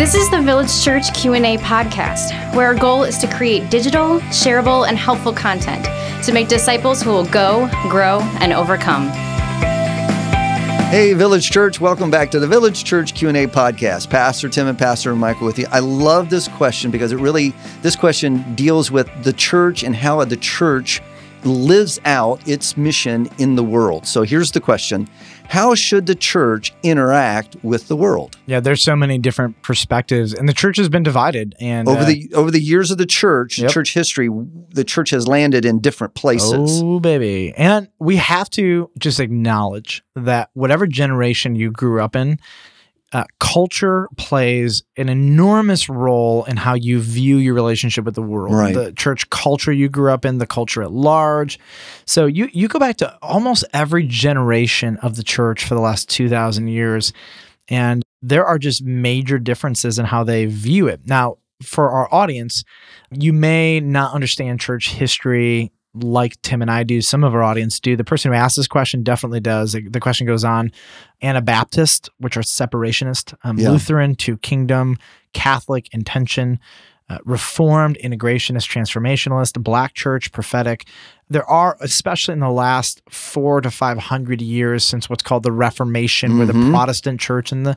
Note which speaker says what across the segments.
Speaker 1: This is the Village Church Q&A podcast, where our goal is to create digital, shareable, and helpful content to make disciples who will go, grow, and overcome.
Speaker 2: Hey, Village Church, welcome back to the Village Church Q&A podcast. Pastor Tim and Pastor Michael with you. I love this question because it really, this question deals with the church and how the church lives out its mission in the world. So here's the question How should the church interact with the world?
Speaker 3: Yeah, there's so many different perspectives, and the church has been divided. And
Speaker 2: Over
Speaker 3: uh,
Speaker 2: the over the years of the church,
Speaker 3: Yep.
Speaker 2: church history, the church has landed in different places.
Speaker 3: Oh, baby. And we have to just acknowledge that whatever generation you grew up in, uh, culture plays an enormous role in how you view your relationship with the world.
Speaker 2: Right.
Speaker 3: The church culture you grew up in, the culture at large. So you you go back to almost every generation of the church for the last 2000 years and there are just major differences in how they view it. Now, for our audience, you may not understand church history like Tim and I do. Some of our audience do. The person who asked this question definitely does. The question goes on Anabaptist, which are separationist, um,
Speaker 2: Yeah.
Speaker 3: Lutheran two kingdom, Catholic intention, uh, Reformed, integrationist, transformationalist, Black church, prophetic. There are, especially in the last four to five hundred years since what's called the Reformation, where the
Speaker 2: Mhm.
Speaker 3: Protestant church and the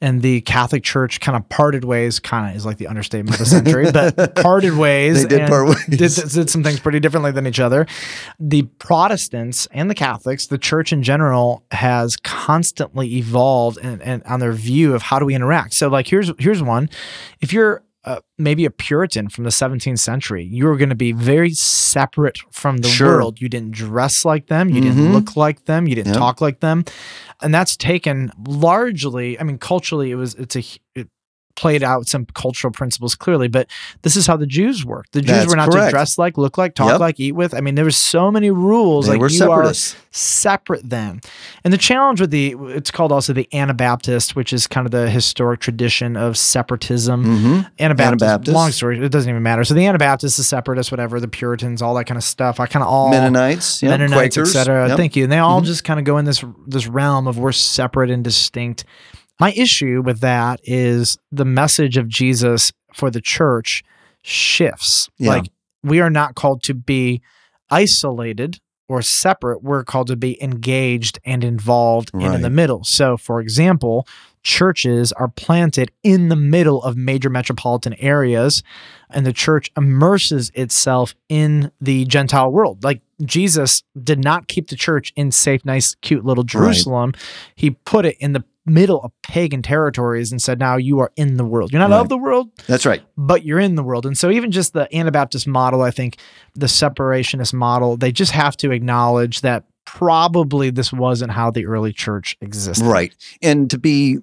Speaker 3: and the Catholic Church kind of parted ways. Kind of is like the understatement of the century, but parted ways.
Speaker 2: They did
Speaker 3: and
Speaker 2: part ways.
Speaker 3: Did, did some things pretty differently than each other. The Protestants and the Catholics, the church in general, has constantly evolved and, and on their view of how do we interact. So, like, here's here's one: if you're uh, maybe a Puritan from the 17th century, you were going to be very separate from the
Speaker 2: Sure.
Speaker 3: world. You didn't dress like them. You
Speaker 2: Mhm.
Speaker 3: didn't look like them. You didn't
Speaker 2: Yep.
Speaker 3: talk like them, and that's taken largely. I mean, culturally, it was it's a it played out some cultural principles clearly, but this is how the Jews worked. The Jews
Speaker 2: That's
Speaker 3: were not
Speaker 2: correct.
Speaker 3: to dress like, look like, talk
Speaker 2: Yep.
Speaker 3: like, eat with. I mean, there were so many rules.
Speaker 2: They
Speaker 3: like
Speaker 2: were
Speaker 3: you
Speaker 2: separatists.
Speaker 3: separate then. And the challenge with the it's called also the Anabaptist, which is kind of the historic tradition of separatism.
Speaker 2: hmm
Speaker 3: Anabaptist,
Speaker 2: Anabaptist.
Speaker 3: long story, it doesn't even matter. So the Anabaptists, the separatists, whatever, the Puritans, all that kind of stuff. I kind of all
Speaker 2: Mennonites, yep,
Speaker 3: Mennonites, etc.
Speaker 2: yep.
Speaker 3: Thank you. And they all
Speaker 2: Mhm.
Speaker 3: just kind of go in this this realm of we're separate and distinct. My issue with that is the message of Jesus for the church shifts.
Speaker 2: Yeah.
Speaker 3: Like we are not called to be isolated or separate. We're called to be engaged and involved and in the middle. So, for example, churches are planted in the middle of major metropolitan areas and the church immerses itself in the Gentile world. Like Jesus did not keep the church in safe, nice, cute little Jerusalem. He put it in the middle of pagan territories and said, Now you are in the world. You're not
Speaker 2: Right.
Speaker 3: of the world,
Speaker 2: That's right.
Speaker 3: but you're in the world. And so, even just the Anabaptist model, I think the separationist model, they just have to acknowledge that probably this wasn't how the early church existed.
Speaker 2: Right. And to be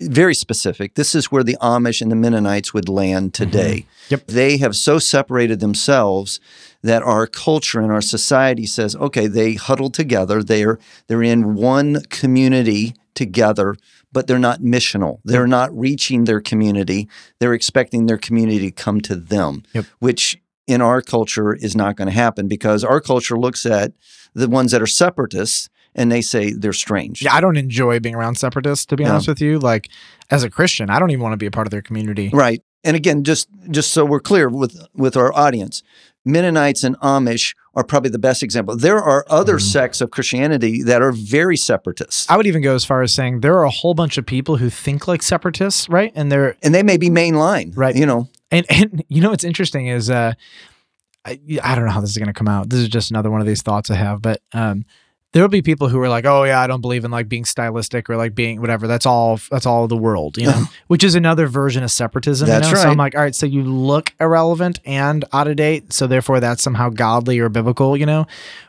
Speaker 2: very specific, this is where the Amish and the Mennonites would land mm-hmm. today.
Speaker 3: Yep.
Speaker 2: They have so separated themselves that our culture and our society says, okay, they huddle together. They're they're in one community together, but they're not missional. They're not reaching their community. They're expecting their community to come to them,
Speaker 3: Yep.
Speaker 2: which in our culture is not going to happen because our culture looks at the ones that are separatists and they say they're strange.
Speaker 3: Yeah, I don't enjoy being around separatists, to be
Speaker 2: Yeah.
Speaker 3: honest with you. Like, as a Christian, I don't even want to be a part of their community.
Speaker 2: Right. And again, just just so we're clear with with our audience, Mennonites and Amish are probably the best example. There are other
Speaker 3: Mhm.
Speaker 2: sects of Christianity that are very separatist.
Speaker 3: I would even go as far as saying there are a whole bunch of people who think like separatists, right? And they're
Speaker 2: and they may be mainline.
Speaker 3: Right.
Speaker 2: You know.
Speaker 3: and and you know what's interesting is uh I, I don't know how this is going to come out. This is just another one of these thoughts I have, but um there will be people who are like, "Oh yeah, I don't believe in like being stylistic or like being whatever. That's all. That's all the world, you know." Which is another version of separatism.
Speaker 2: That's
Speaker 3: you know? So I'm like, all right, so you look irrelevant and out of date, so therefore that's somehow godly or biblical, you know,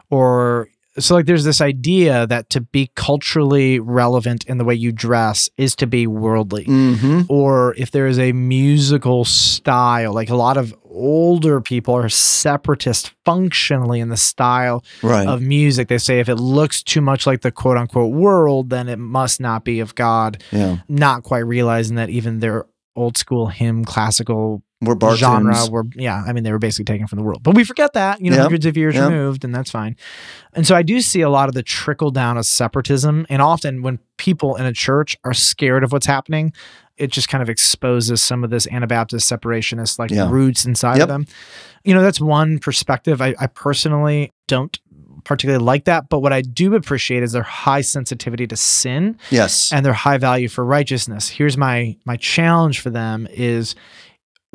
Speaker 3: or so like there's this idea that to be culturally relevant in the way you dress is to be worldly
Speaker 2: Mm-hmm.
Speaker 3: or if there is a musical style like a lot of older people are separatist functionally in the style
Speaker 2: Right.
Speaker 3: of music they say if it looks too much like the quote unquote world then it must not be of god
Speaker 2: yeah.
Speaker 3: not quite realizing that even their old school hymn classical
Speaker 2: Were
Speaker 3: genre were yeah i mean they were basically taken from the world but we forget that you know
Speaker 2: Yep.
Speaker 3: hundreds of years
Speaker 2: Yep.
Speaker 3: removed and that's fine and so i do see a lot of the trickle down of separatism and often when people in a church are scared of what's happening it just kind of exposes some of this anabaptist separationist like
Speaker 2: Yeah.
Speaker 3: roots inside
Speaker 2: Yep.
Speaker 3: of them you know that's one perspective I, I personally don't particularly like that but what i do appreciate is their high sensitivity to sin
Speaker 2: yes.
Speaker 3: and their high value for righteousness. Here's my my challenge for them is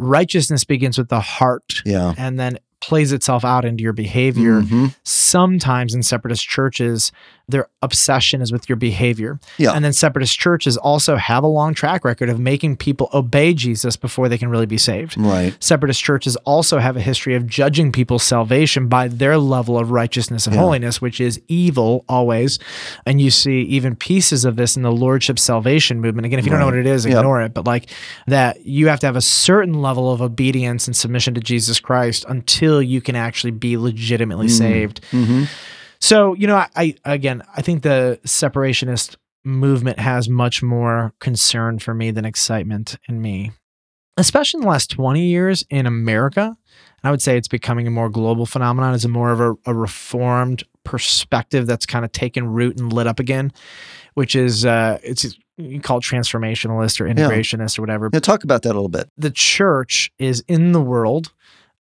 Speaker 3: righteousness begins with the heart
Speaker 2: yeah.
Speaker 3: and then plays itself out into your behavior.
Speaker 2: Mhm.
Speaker 3: Sometimes in separatist churches, their obsession is with your behavior.
Speaker 2: Yeah.
Speaker 3: And then separatist churches also have a long track record of making people obey Jesus before they can really be saved.
Speaker 2: Right.
Speaker 3: Separatist churches also have a history of judging people's salvation by their level of righteousness and
Speaker 2: Yeah.
Speaker 3: holiness, which is evil always. And you see even pieces of this in the Lordship salvation movement. Again, if you don't know what it is,
Speaker 2: Yep.
Speaker 3: ignore it. But like that, you have to have a certain level of obedience and submission to Jesus Christ until you can actually be legitimately saved.
Speaker 2: hmm
Speaker 3: So, you know, I, I again, I think the separationist movement has much more concern for me than excitement in me, especially in the last 20 years in America. And I would say it's becoming a more global phenomenon as a more of a, a reformed perspective that's kind of taken root and lit up again, which is, uh, it's, you call it transformationalist or integrationist or whatever
Speaker 2: Yeah, talk about that a little bit.
Speaker 3: the church is in the world.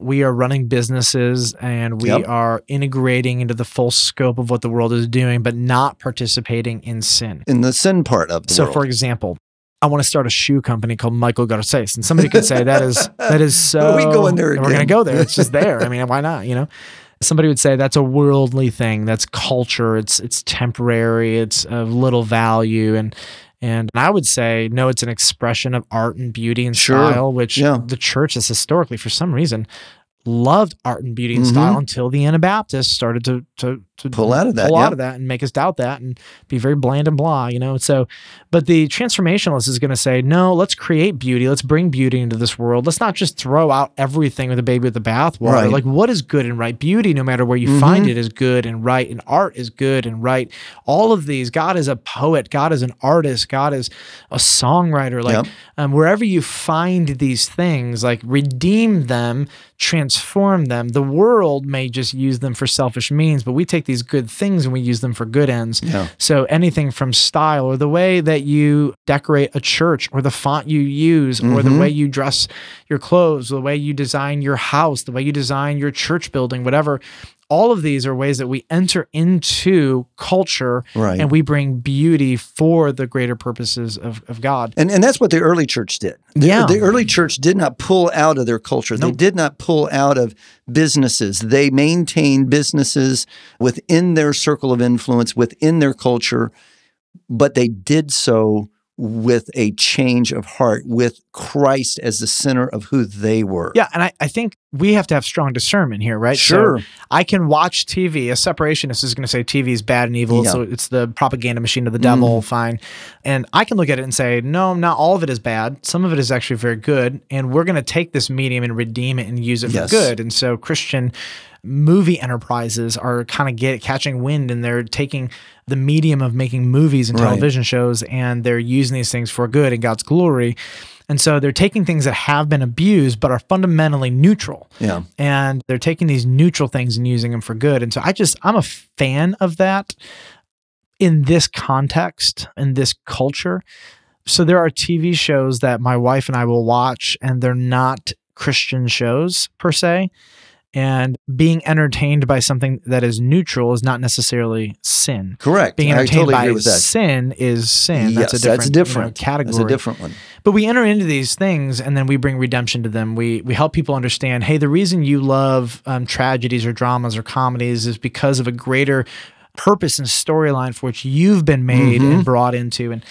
Speaker 3: We are running businesses and we
Speaker 2: Yep.
Speaker 3: are integrating into the full scope of what the world is doing, but not participating in sin.
Speaker 2: In the sin part of the
Speaker 3: So,
Speaker 2: world.
Speaker 3: for example, I want to start a shoe company called Michael Garces, and somebody could say that is that is so.
Speaker 2: We go in there
Speaker 3: and We're going to go there. It's just there. I mean, why not? You know, somebody would say that's a worldly thing. That's culture. It's it's temporary. It's of little value, and and I would say no. It's an expression of art and beauty and
Speaker 2: Sure.
Speaker 3: style, which
Speaker 2: Yeah.
Speaker 3: the church has historically, for some reason, loved art and beauty and
Speaker 2: Mhm.
Speaker 3: style until the Anabaptists started to to, to
Speaker 2: Pull out of that,
Speaker 3: pull out of that, and make us doubt that, and be very bland and blah. You know, so but the transformationalist is going to say, no, let's create beauty. Let's bring beauty into this world. Let's not just throw out everything with the baby with the bathwater.
Speaker 2: Right.
Speaker 3: Like, what is good and right? Beauty, no matter where you
Speaker 2: Mhm.
Speaker 3: find it, is good and right. And art is good and right. All of these, God is a poet. God is an artist. God is a songwriter. Like,
Speaker 2: Yep.
Speaker 3: um, wherever you find these things, like redeem them, transform them. The world may just use them for selfish means, but we take these good things and we use them for good ends.
Speaker 2: Yeah.
Speaker 3: So anything from style or the way that you decorate a church or the font you use or the
Speaker 2: Mhm.
Speaker 3: way you dress your clothes, the way you design your house, the way you design your church building, whatever. All of these are ways that we enter into culture
Speaker 2: Right.
Speaker 3: and we bring beauty for the greater purposes of, of God.
Speaker 2: And and that's what the early church did. The,
Speaker 3: Yeah.
Speaker 2: the early church did not pull out of their culture. They did not pull out of businesses. They maintained businesses within their circle of influence, within their culture, but they did so with a change of heart, with Christ as the center of who they were.
Speaker 3: Yeah, and I, I think we have to have strong discernment here, right? So
Speaker 2: Sure.
Speaker 3: I can watch TV. A separationist is going to say TV is bad and evil.
Speaker 2: Yeah.
Speaker 3: So it's the propaganda machine of the devil. Mm-hmm. Fine. And I can look at it and say, no, not all of it is bad. Some of it is actually very good. And we're going to take this medium and redeem it and use it
Speaker 2: Yes.
Speaker 3: for good. And so Christian movie enterprises are kind of get catching wind and they're taking the medium of making movies and
Speaker 2: Right.
Speaker 3: television shows and they're using these things for good and God's glory. And so they're taking things that have been abused but are fundamentally neutral
Speaker 2: Yeah.
Speaker 3: and they're taking these neutral things and using them for good. And so I just I'm a fan of that in this context in this culture. So there are TV shows that my wife and I will watch and they're not Christian shows per se. And being entertained by something that is neutral is not necessarily sin.
Speaker 2: Correct.
Speaker 3: Being entertained
Speaker 2: totally
Speaker 3: by
Speaker 2: agree with that.
Speaker 3: sin is sin.
Speaker 2: yes,
Speaker 3: that's a different,
Speaker 2: that's
Speaker 3: you know, category.
Speaker 2: That's a different one.
Speaker 3: But we enter into these things and then we bring redemption to them. We we help people understand, hey, the reason you love um, tragedies or dramas or comedies is because of a greater purpose and storyline for which you've been made
Speaker 2: Mhm.
Speaker 3: and brought into. And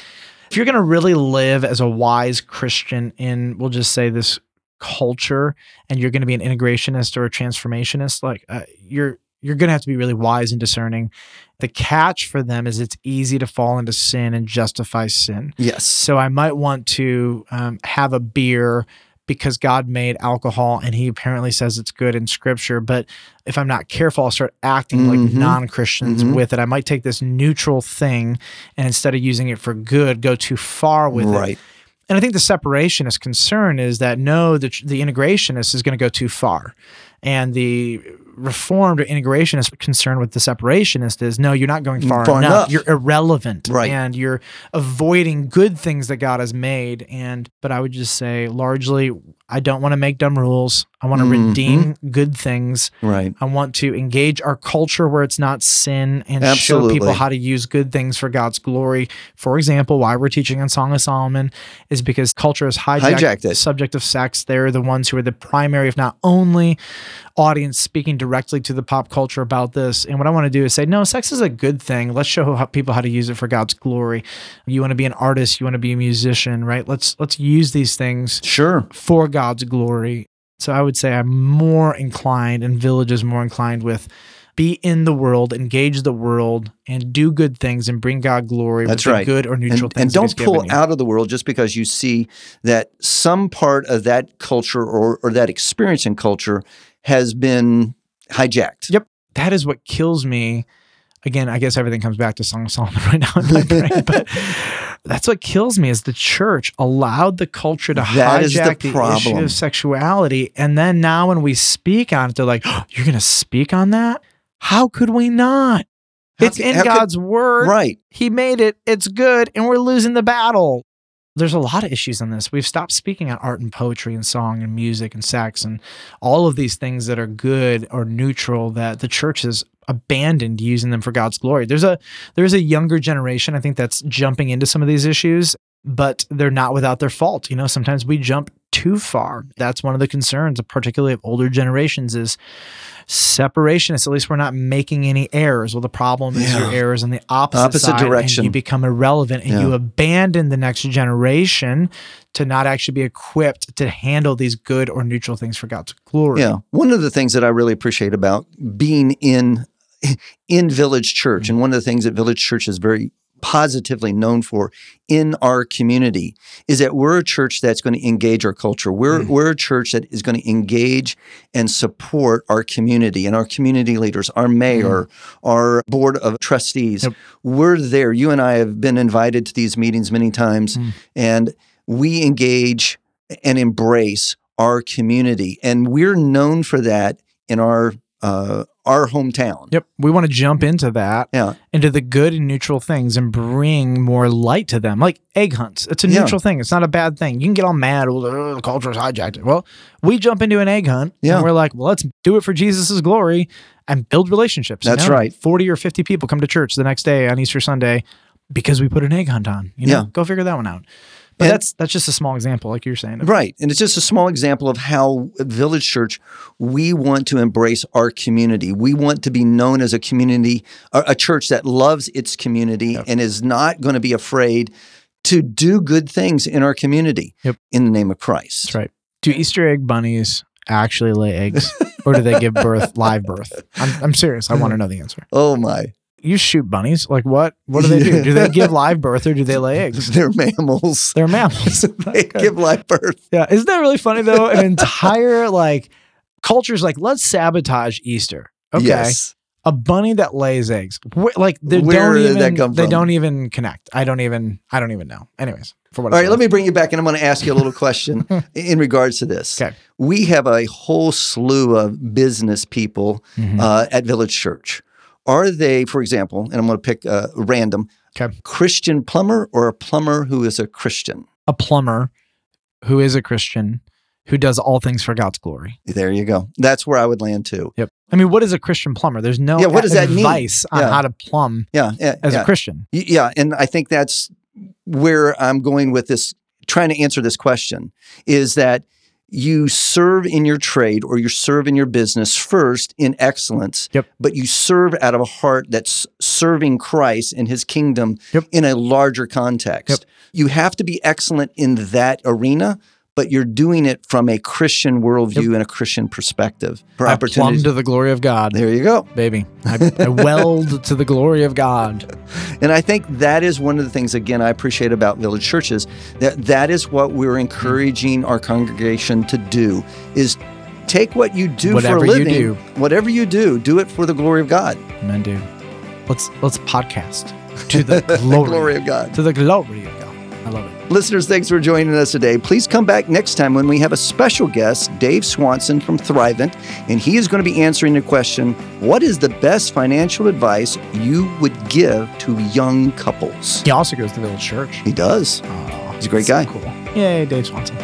Speaker 3: if you're going to really live as a wise Christian in, we'll just say this culture, and you're going to be an integrationist or a transformationist, like uh, you're you're going to have to be really wise and discerning. The catch for them is it's easy to fall into sin and justify sin.
Speaker 2: Yes.
Speaker 3: So I might want to um, have a beer because God made alcohol and he apparently says it's good in scripture. But if I'm not careful, I'll start acting
Speaker 2: Mhm.
Speaker 3: like non Christians
Speaker 2: Mhm.
Speaker 3: with it. I might take this neutral thing and instead of using it for good, go too far with it.
Speaker 2: Right.
Speaker 3: And I think the separationist concern is that no, the, the integrationist is going to go too far. And the reformed or integrationist concern with the separationist is no, you're not going far,
Speaker 2: Far
Speaker 3: enough.
Speaker 2: enough.
Speaker 3: You're irrelevant.
Speaker 2: Right.
Speaker 3: And you're avoiding good things that God has made. And, but I would just say largely, I don't want to make dumb rules. I want to
Speaker 2: Mhm.
Speaker 3: redeem good things.
Speaker 2: Right.
Speaker 3: I want to engage our culture where it's not sin and show
Speaker 2: Absolutely.
Speaker 3: people how to use good things for God's glory. For example, why we're teaching on Song of Solomon is because culture has hijacked,
Speaker 2: Hijacked
Speaker 3: the subject of sex. They're the ones who are the primary, if not only, audience speaking directly to the pop culture about this. And what I want to do is say, no, sex is a good thing. Let's show how people how to use it for God's glory. You want to be an artist, you want to be a musician, right? Let's let's use these things
Speaker 2: Sure.
Speaker 3: for God's glory. So I would say I'm more inclined, and Village is more inclined with be in the world, engage the world, and do good things and bring God glory
Speaker 2: That's right.
Speaker 3: good or neutral
Speaker 2: and,
Speaker 3: things.
Speaker 2: and don't pull out of the world just because you see that some part of that culture or, or that experience in culture has been hijacked.
Speaker 3: Yep. That is what kills me. Again, I guess everything comes back to Song of Solomon right now in my brain, but that's what kills me is the church allowed the culture to
Speaker 2: That is the
Speaker 3: hijack the, issue of sexuality. And then now when we speak on it, they're like, oh, you're going to speak on that? How could we not?
Speaker 2: How
Speaker 3: it's in
Speaker 2: how could-
Speaker 3: God's word.
Speaker 2: Right.
Speaker 3: He made it. It's good. And we're losing the battle. There's a lot of issues in this. We've stopped speaking on art and poetry and song and music and sex and all of these things that are good or neutral that the church has abandoned using them for God's glory. There's a there's a younger generation I think that's jumping into some of these issues, but they're not without their fault. You know, sometimes we jump too far. That's one of the concerns, particularly of older generations, is separationists. At least we're not making any errors. Well, the problem is your errors in the opposite,
Speaker 2: Opposite direction.
Speaker 3: you become irrelevant, and
Speaker 2: Yeah.
Speaker 3: you abandon the next generation to not actually be equipped to handle these good or neutral things for God's glory.
Speaker 2: Yeah. One of the things that I really appreciate about being in in Village Church, mm-hmm. and one of the things that Village Church is very positively known for in our community is that we're a church that's going to engage our culture. We're
Speaker 3: Mm.
Speaker 2: we're a church that is going to engage and support our community and our community leaders, our mayor, our board of trustees.
Speaker 3: Yep.
Speaker 2: We're there. You and I have been invited to these meetings many times
Speaker 3: Mm.
Speaker 2: and we engage and embrace our community and we're known for that in our uh, our hometown.
Speaker 3: Yep. We want to jump into that,
Speaker 2: Yeah.
Speaker 3: into the good and neutral things and bring more light to them. Like egg hunts. It's a
Speaker 2: Yeah.
Speaker 3: neutral thing. It's not a bad thing. You can get all mad. Uh, the culture is hijacked. Well, we jump into an egg hunt
Speaker 2: Yeah.
Speaker 3: and we're like, well, let's do it for Jesus' glory and build relationships. you
Speaker 2: That's
Speaker 3: know?
Speaker 2: right.
Speaker 3: 40 or 50 people come to church the next day on Easter Sunday because we put an egg hunt on. You know,
Speaker 2: Yeah.
Speaker 3: go figure that one out. But
Speaker 2: And-
Speaker 3: that's that's just a small example, like you're saying.
Speaker 2: Right. And it's just a small example of how Village Church, we want to embrace our community. We want to be known as a community, a, a church that loves its community
Speaker 3: Yep.
Speaker 2: and is not going to be afraid to do good things in our community
Speaker 3: Yep.
Speaker 2: in the name of Christ.
Speaker 3: That's right. Do Easter egg bunnies actually lay eggs or do they give birth live birth? I'm, I'm serious. I want to know the answer.
Speaker 2: Oh my.
Speaker 3: You shoot bunnies. Like what? What do they do? Do they give live birth or do they lay eggs?
Speaker 2: They're mammals.
Speaker 3: They're mammals.
Speaker 2: they give live birth.
Speaker 3: yeah. Isn't that really funny though? An entire like culture's like, let's sabotage Easter. Okay.
Speaker 2: Yes.
Speaker 3: A bunny that lays eggs. Like they
Speaker 2: Where
Speaker 3: don't
Speaker 2: did
Speaker 3: even
Speaker 2: that come
Speaker 3: they
Speaker 2: from?
Speaker 3: don't even connect. I don't even I don't even know. Anyways, for what
Speaker 2: All right, let me bring you back and I'm going to ask you a little question in regards to this.
Speaker 3: Okay.
Speaker 2: We have a whole slew of business people
Speaker 3: Mhm.
Speaker 2: uh, at Village Church. Are they, for example, and I'm going to pick uh, random,
Speaker 3: Okay.
Speaker 2: Christian plumber or a plumber who is a Christian?
Speaker 3: a plumber who is a Christian who does all things for God's glory.
Speaker 2: There you go. That's where I would land too.
Speaker 3: Yep. I mean, what is a Christian plumber? There's no
Speaker 2: Yeah, what does that mean?
Speaker 3: advice on
Speaker 2: Yeah.
Speaker 3: how to plumb
Speaker 2: Yeah, yeah,
Speaker 3: as
Speaker 2: yeah.
Speaker 3: a Christian.
Speaker 2: Yeah, and I think that's where I'm going with this, trying to answer this question is that you serve in your trade or you serve in your business first in excellence,
Speaker 3: Yep.
Speaker 2: but you serve out of a heart that's serving Christ and his kingdom
Speaker 3: Yep.
Speaker 2: in a larger context. You have to be excellent in that arena. But you're doing it from a Christian worldview and a Christian perspective for
Speaker 3: I plumb
Speaker 2: opportunities.
Speaker 3: to the glory of God,
Speaker 2: There you go.
Speaker 3: baby. I, I weld to the glory of God.
Speaker 2: And I think that is one of the things again I appreciate about village churches that that is what we're mm. encouraging our congregation to do is take what you do
Speaker 3: Whatever
Speaker 2: for a
Speaker 3: you
Speaker 2: living,
Speaker 3: do.
Speaker 2: whatever you do, do it for the glory of God.
Speaker 3: Amen, dude. Let's let's podcast to the
Speaker 2: The
Speaker 3: glory,
Speaker 2: glory of God.
Speaker 3: to the glory of God. I love it.
Speaker 2: Listeners, thanks for joining us today. Please come back next time when we have a special guest, Dave Swanson from Thrivent, and he is going to be answering the question What is the best financial advice you would give to young couples?
Speaker 3: He also goes to the Village Church.
Speaker 2: He does.
Speaker 3: Oh,
Speaker 2: He's a great
Speaker 3: so
Speaker 2: guy.
Speaker 3: Cool. Yay, Dave Swanson.